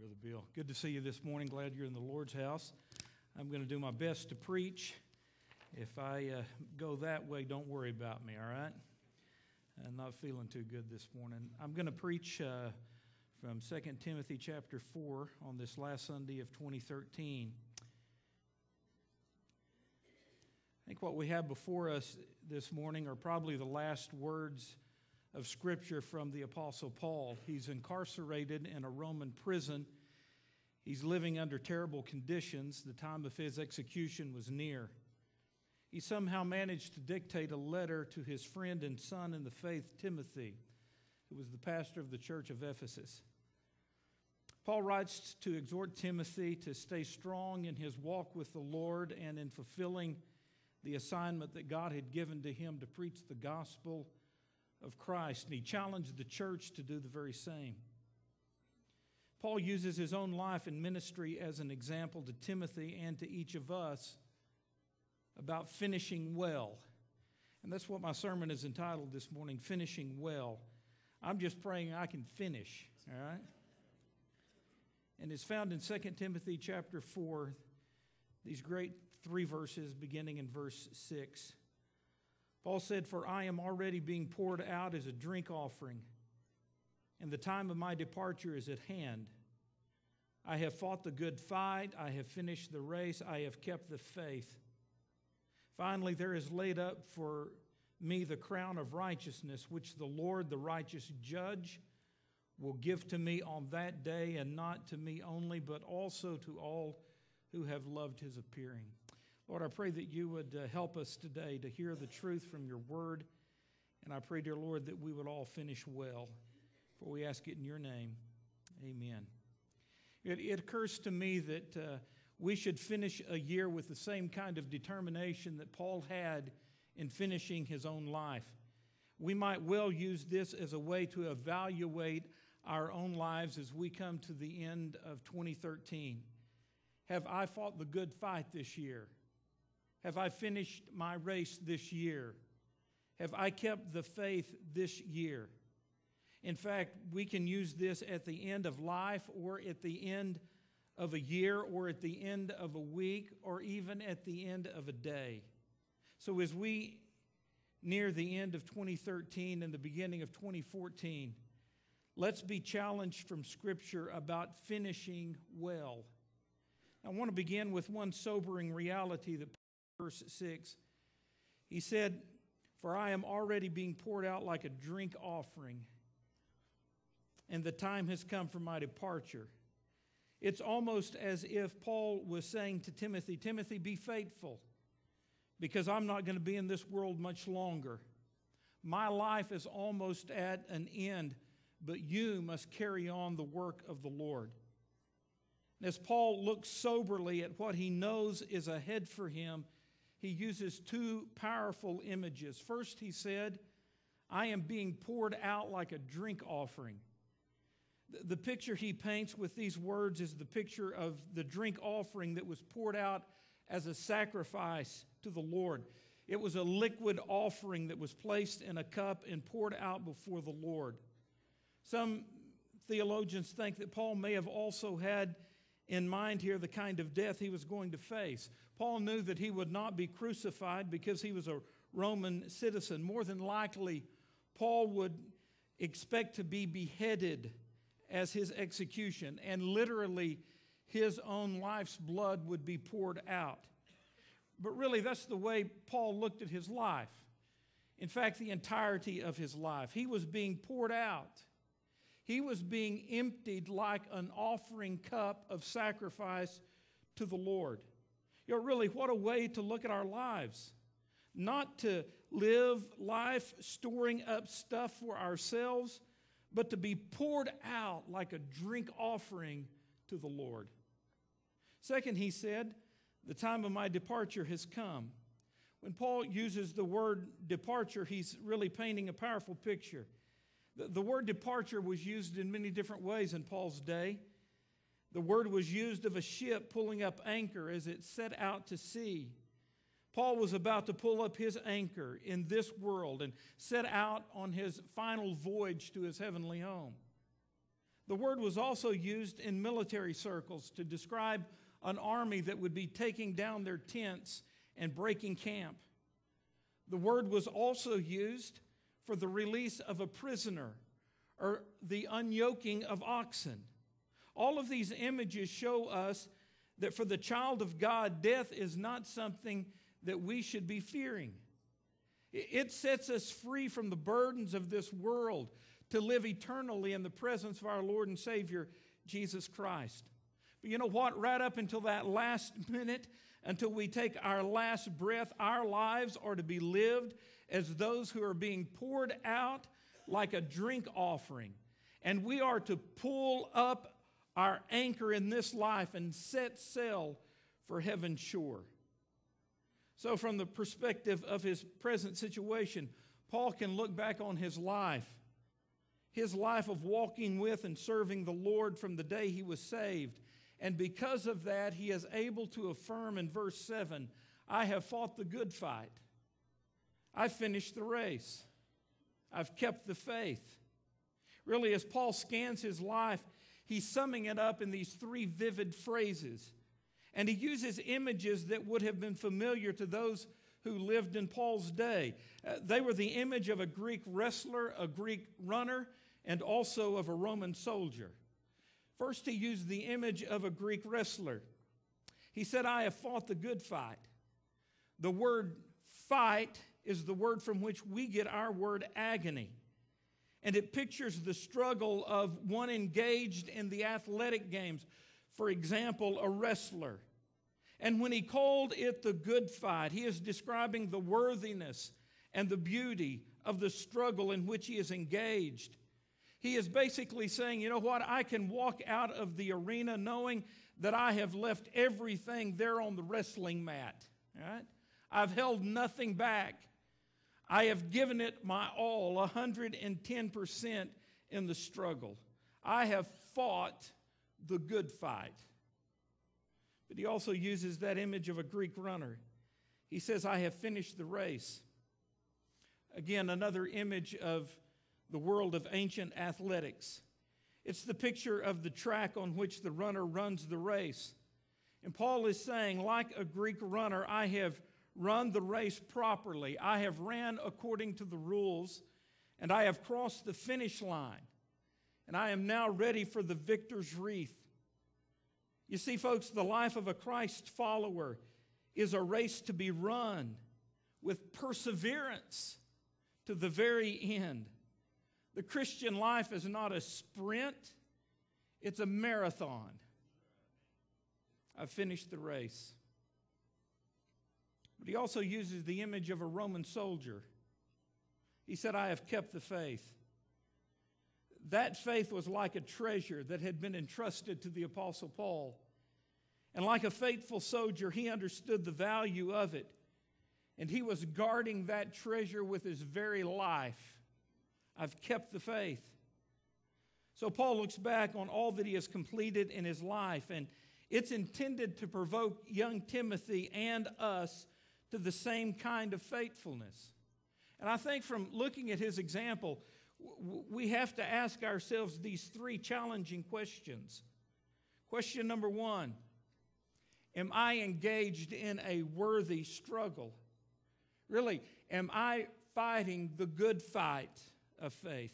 Brother Bill. Good to see you this morning. Glad you're in the Lord's house. I'm going to do my best to preach. If I uh, go that way, don't worry about me, all right? I'm not feeling too good this morning. I'm going to preach uh, from 2 Timothy chapter 4 on this last Sunday of 2013. I think what we have before us this morning are probably the last words of Scripture from the Apostle Paul. He's incarcerated in a Roman prison. He's living under terrible conditions. The time of his execution was near. He somehow managed to dictate a letter to his friend and son in the faith, Timothy, who was the pastor of the church of Ephesus. Paul writes to exhort Timothy to stay strong in his walk with the Lord and in fulfilling the assignment that God had given to him to preach the gospel of Christ, and he challenged the church to do the very same. Paul uses his own life and ministry as an example to Timothy and to each of us about finishing well. And that's what my sermon is entitled this morning Finishing Well. I'm just praying I can finish, all right? And it's found in 2 Timothy chapter 4, these great three verses beginning in verse 6. Paul said, For I am already being poured out as a drink offering, and the time of my departure is at hand. I have fought the good fight, I have finished the race, I have kept the faith. Finally, there is laid up for me the crown of righteousness, which the Lord, the righteous judge, will give to me on that day, and not to me only, but also to all who have loved his appearing. Lord, I pray that you would uh, help us today to hear the truth from your word. And I pray, dear Lord, that we would all finish well. For we ask it in your name. Amen. It, it occurs to me that uh, we should finish a year with the same kind of determination that Paul had in finishing his own life. We might well use this as a way to evaluate our own lives as we come to the end of 2013. Have I fought the good fight this year? Have I finished my race this year? Have I kept the faith this year? In fact, we can use this at the end of life or at the end of a year or at the end of a week or even at the end of a day. So as we near the end of 2013 and the beginning of 2014, let's be challenged from Scripture about finishing well. I want to begin with one sobering reality that verse 6. He said, For I am already being poured out like a drink offering, and the time has come for my departure. It's almost as if Paul was saying to Timothy, Timothy, be faithful, because I'm not going to be in this world much longer. My life is almost at an end, but you must carry on the work of the Lord. as Paul looks soberly at what he knows is ahead for him, he uses two powerful images. First, he said, I am being poured out like a drink offering. The picture he paints with these words is the picture of the drink offering that was poured out as a sacrifice to the Lord. It was a liquid offering that was placed in a cup and poured out before the Lord. Some theologians think that Paul may have also had in mind here the kind of death he was going to face. Paul knew that he would not be crucified because he was a Roman citizen. More than likely, Paul would expect to be beheaded as his execution, and literally, his own life's blood would be poured out. But really, that's the way Paul looked at his life. In fact, the entirety of his life. He was being poured out. He was being emptied like an offering cup of sacrifice to the Lord. You know, really, what a way to look at our lives. Not to live life storing up stuff for ourselves, but to be poured out like a drink offering to the Lord. Second, he said, The time of my departure has come. When Paul uses the word departure, he's really painting a powerful picture. The, the word departure was used in many different ways in Paul's day. The word was used of a ship pulling up anchor as it set out to sea. Paul was about to pull up his anchor in this world and set out on his final voyage to his heavenly home. The word was also used in military circles to describe an army that would be taking down their tents and breaking camp. The word was also used for the release of a prisoner or the unyoking of oxen. All of these images show us that for the child of God, death is not something that we should be fearing. It sets us free from the burdens of this world to live eternally in the presence of our Lord and Savior, Jesus Christ. But you know what? Right up until that last minute, until we take our last breath, our lives are to be lived as those who are being poured out like a drink offering. And we are to pull up our anchor in this life and set sail for heaven's shore. So, from the perspective of his present situation, Paul can look back on his life his life of walking with and serving the Lord from the day he was saved. And because of that, he is able to affirm in verse 7 I have fought the good fight. I finished the race. I've kept the faith. Really, as Paul scans his life, he's summing it up in these three vivid phrases. And he uses images that would have been familiar to those who lived in Paul's day. Uh, they were the image of a Greek wrestler, a Greek runner, and also of a Roman soldier. First, he used the image of a Greek wrestler. He said, I have fought the good fight. The word fight is the word from which we get our word agony. And it pictures the struggle of one engaged in the athletic games. For example, a wrestler. And when he called it the good fight, he is describing the worthiness and the beauty of the struggle in which he is engaged. He is basically saying, you know what? I can walk out of the arena knowing that I have left everything there on the wrestling mat. Right? I've held nothing back. I have given it my all, 110% in the struggle. I have fought the good fight. But he also uses that image of a Greek runner. He says, I have finished the race. Again, another image of the world of ancient athletics. It's the picture of the track on which the runner runs the race. And Paul is saying, like a Greek runner, I have run the race properly. I have ran according to the rules, and I have crossed the finish line. And I am now ready for the victor's wreath. You see, folks, the life of a Christ follower is a race to be run with perseverance to the very end. The Christian life is not a sprint, it's a marathon. I've finished the race. He also uses the image of a Roman soldier. He said, I have kept the faith. That faith was like a treasure that had been entrusted to the Apostle Paul. And like a faithful soldier, he understood the value of it. And he was guarding that treasure with his very life. I've kept the faith. So Paul looks back on all that he has completed in his life, and it's intended to provoke young Timothy and us to the same kind of faithfulness. And I think from looking at his example, we have to ask ourselves these three challenging questions. Question number one Am I engaged in a worthy struggle? Really, am I fighting the good fight? of faith.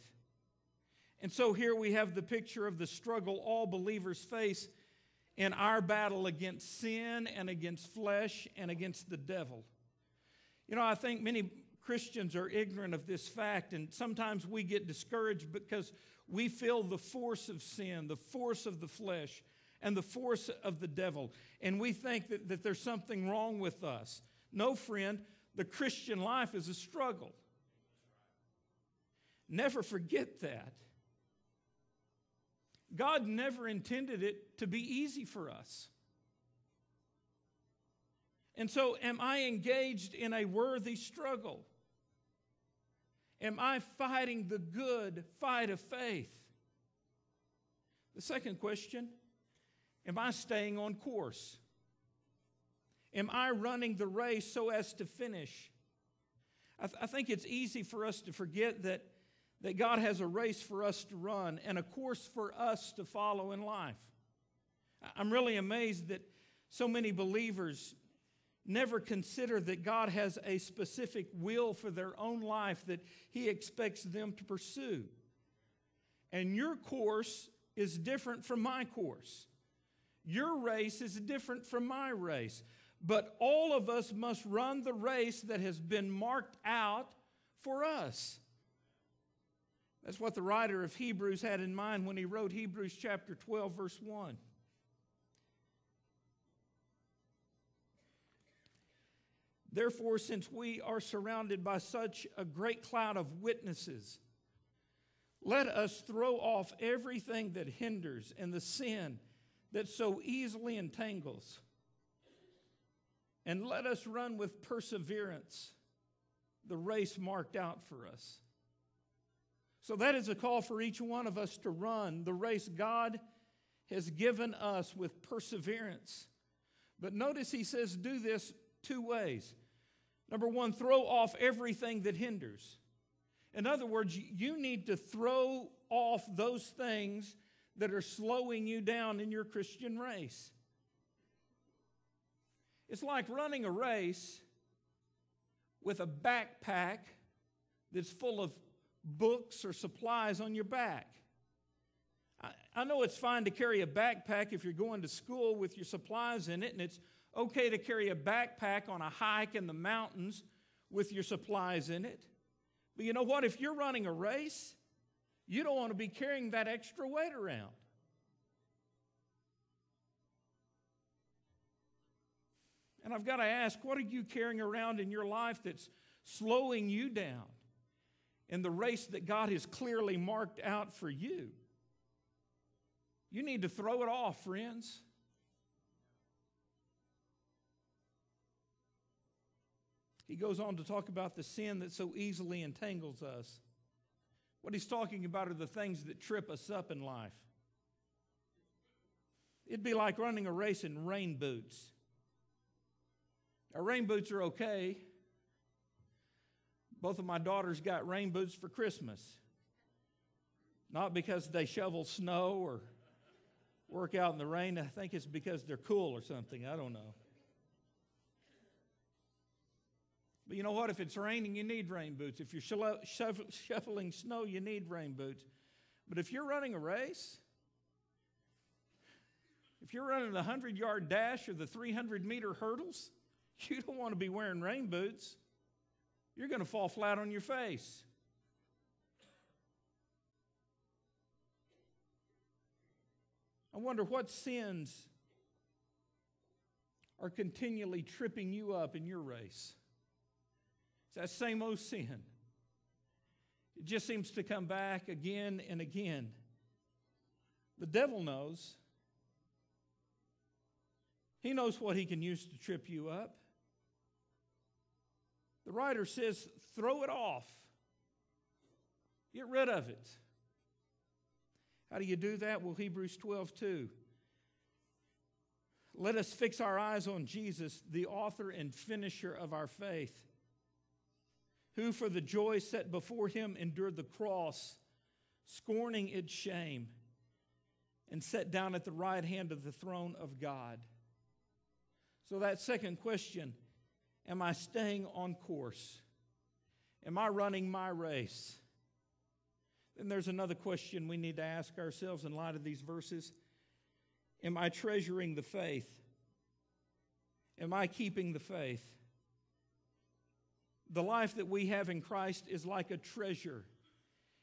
And so here we have the picture of the struggle all believers face in our battle against sin and against flesh and against the devil. You know, I think many Christians are ignorant of this fact, and sometimes we get discouraged because we feel the force of sin, the force of the flesh, and the force of the devil, and we think that, that there's something wrong with us. No, friend, the Christian life is a struggle. Never forget that. God never intended it to be easy for us. And so, am I engaged in a worthy struggle? Am I fighting the good fight of faith? The second question Am I staying on course? Am I running the race so as to finish? I, th- I think it's easy for us to forget that that God has a race for us to run and a course for us to follow in life. I'm really amazed that so many believers never consider that God has a specific will for their own life that He expects them to pursue. And your course is different from my course. Your race is different from my race. But all of us must run the race that has been marked out for us. That's what the writer of Hebrews had in mind when he wrote Hebrews chapter 12, verse 1. Therefore, since we are surrounded by such a great cloud of witnesses, let us throw off everything that hinders and the sin that so easily entangles. And let us run with perseverance the race marked out for us. So, that is a call for each one of us to run the race God has given us with perseverance. But notice he says, do this two ways. Number one, throw off everything that hinders. In other words, you need to throw off those things that are slowing you down in your Christian race. It's like running a race with a backpack that's full of books or supplies on your back. I, I know it's fine to carry a backpack if you're going to school with your supplies in it, and it's okay to carry a backpack on a hike in the mountains with your supplies in it. But you know what? If you're running a race, you don't want to be carrying that extra weight around. And I've got to ask, what are you carrying around in your life that's slowing you down in the race that God has clearly marked out for you? You need to throw it off, friends. He goes on to talk about the sin that so easily entangles us. What he's talking about are the things that trip us up in life. It'd be like running a race in rain boots. Our rain boots are okay. Both of my daughters got rain boots for Christmas. Not because they shovel snow or work out in the rain. I think it's because they're cool or something. I don't know. But you know what? If it's raining, you need rain boots. If you're shoveling snow, you need rain boots. But if you're running a race, if you're running the 100 yard dash or the 300 meter hurdles, you don't want to be wearing rain boots. You're going to fall flat on your face. I wonder what sins are continually tripping you up in your race It's that same old sin. It just seems to come back again and again. The devil knows. He knows what he can use to trip you up. The writer says, throw it off. Get rid of it. How do you do that? Well, Hebrews 12, 2. Let us fix our eyes on Jesus, the author and finisher of our faith who for the joy set before him endured the cross, scorning its shame, and sat down at the right hand of the throne of God. So, that second question Am I staying on course? Am I running my race? Then there's another question we need to ask ourselves in light of these verses Am I treasuring the faith? Am I keeping the faith? The life that we have in Christ is like a treasure.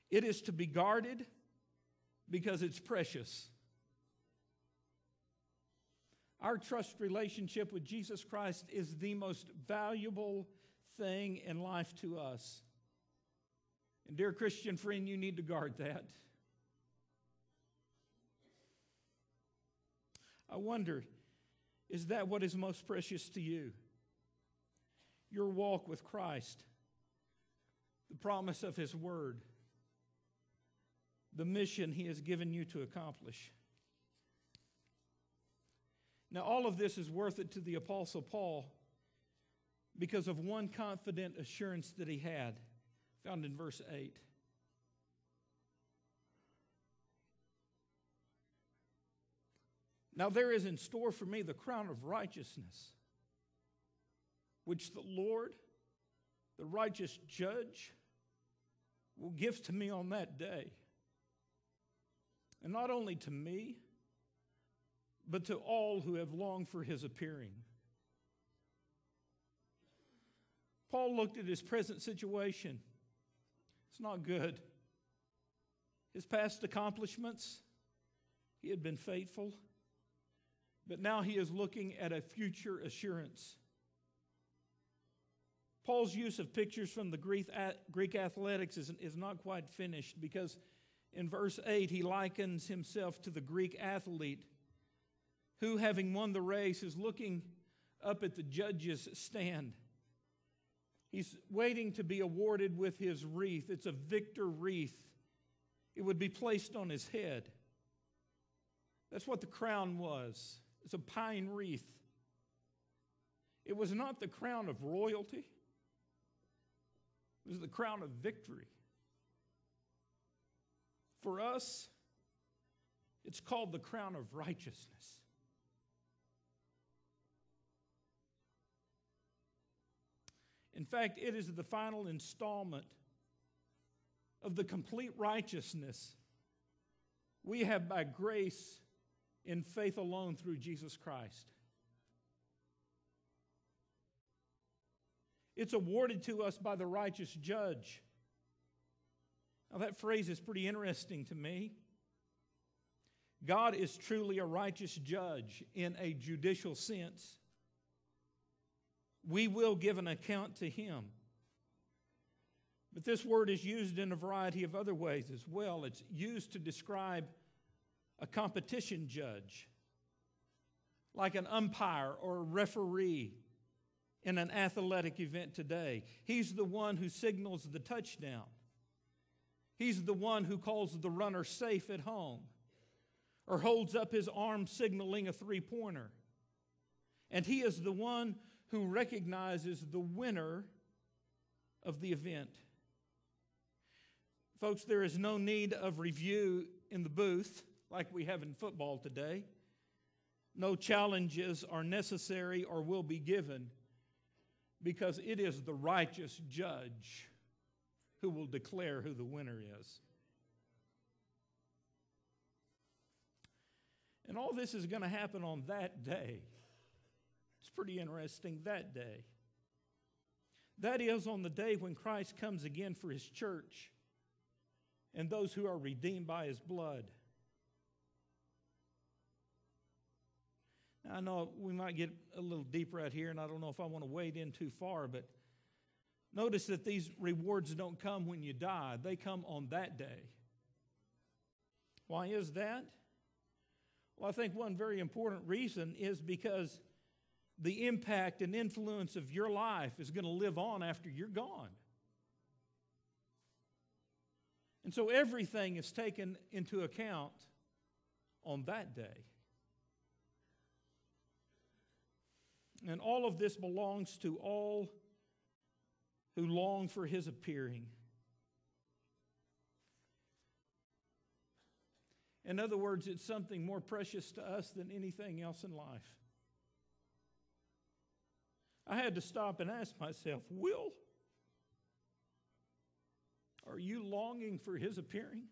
It is to be guarded because it's precious. Our trust relationship with Jesus Christ is the most valuable thing in life to us. And, dear Christian friend, you need to guard that. I wonder, is that what is most precious to you? your walk with Christ, the promise of His Word, the mission He has given you to accomplish. Now, all of this is worth it to the Apostle Paul because of one confident assurance that he had, found in verse 8. Now, there is in store for me the crown of righteousness, which the Lord, the righteous judge, will give to me on that day. And not only to me, but to all who have longed for his appearing. Paul looked at his present situation. It's not good. His past accomplishments, he had been faithful, but now he is looking at a future assurance. Paul's use of pictures from the Greek, athletics is not quite finished because in verse 8 he likens himself to the Greek athlete who, having won the race, is looking up at the judge's stand. He's waiting to be awarded with his wreath. It's a victor wreath, it would be placed on his head. That's what the crown was. It's a pine wreath. It was not the crown of royalty, it was the crown of victory. For us, it's called the crown of righteousness. In fact, it is the final installment of the complete righteousness we have by grace in faith alone through Jesus Christ. It's awarded to us by the righteous judge. Now, that phrase is pretty interesting to me. God is truly a righteous judge in a judicial sense we will give an account to him. But this word is used in a variety of other ways as well. It's used to describe a competition judge, like an umpire or a referee in an athletic event today. He's the one who signals the touchdown, he's the one who calls the runner safe at home or holds up his arm signaling a three pointer. And he is the one who recognizes the winner of the event. Folks, there is no need of review in the booth like we have in football today. No challenges are necessary or will be given because it is the righteous judge who will declare who the winner is. And all this is going to happen on that day. Pretty interesting that day. That is on the day when Christ comes again for his church and those who are redeemed by his blood. Now, I know we might get a little deep right here, and I don't know if I want to wade in too far, but notice that these rewards don't come when you die, they come on that day. Why is that? Well, I think one very important reason is because the impact and influence of your life is going to live on after you're gone. And so everything is taken into account on that day. And all of this belongs to all who long for his appearing. In other words, it's something more precious to us than anything else in life. I had to stop and ask myself, Will, are you longing for his appearing?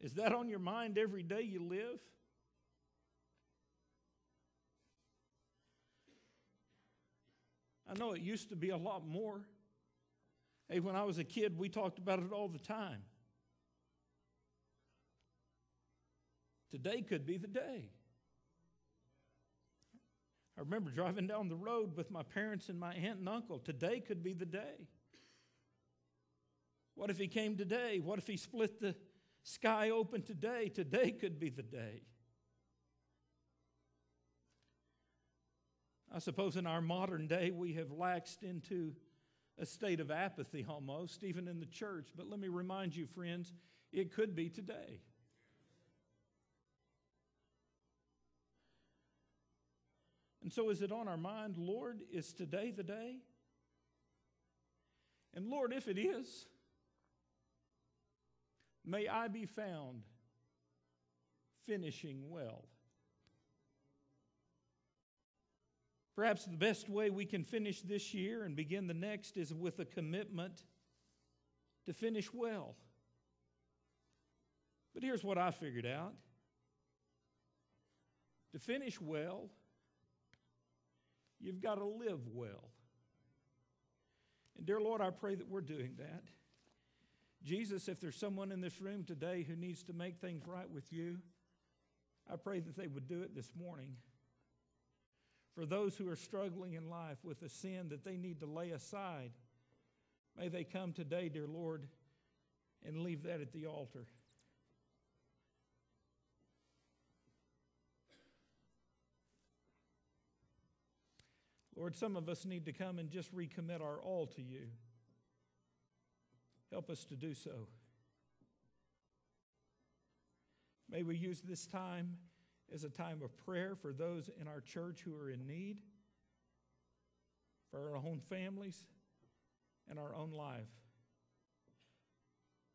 Is that on your mind every day you live? I know it used to be a lot more. Hey, when I was a kid, we talked about it all the time. Today could be the day. I remember driving down the road with my parents and my aunt and uncle. Today could be the day. What if he came today? What if he split the sky open today? Today could be the day. I suppose in our modern day we have laxed into a state of apathy almost, even in the church. But let me remind you, friends, it could be today. And so, is it on our mind, Lord, is today the day? And Lord, if it is, may I be found finishing well. Perhaps the best way we can finish this year and begin the next is with a commitment to finish well. But here's what I figured out to finish well, you've got to live well. And dear Lord, I pray that we're doing that. Jesus, if there's someone in this room today who needs to make things right with you, I pray that they would do it this morning. For those who are struggling in life with a sin that they need to lay aside, may they come today, dear Lord, and leave that at the altar. Lord, some of us need to come and just recommit our all to you. Help us to do so. May we use this time as a time of prayer for those in our church who are in need, for our own families, and our own life.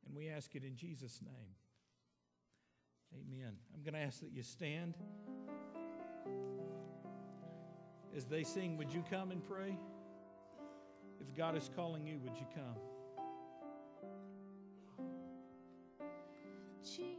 And we ask it in Jesus' name. Amen. I'm going to ask that you stand. As they sing, would you come and pray? If God is calling you, would you come? Jesus.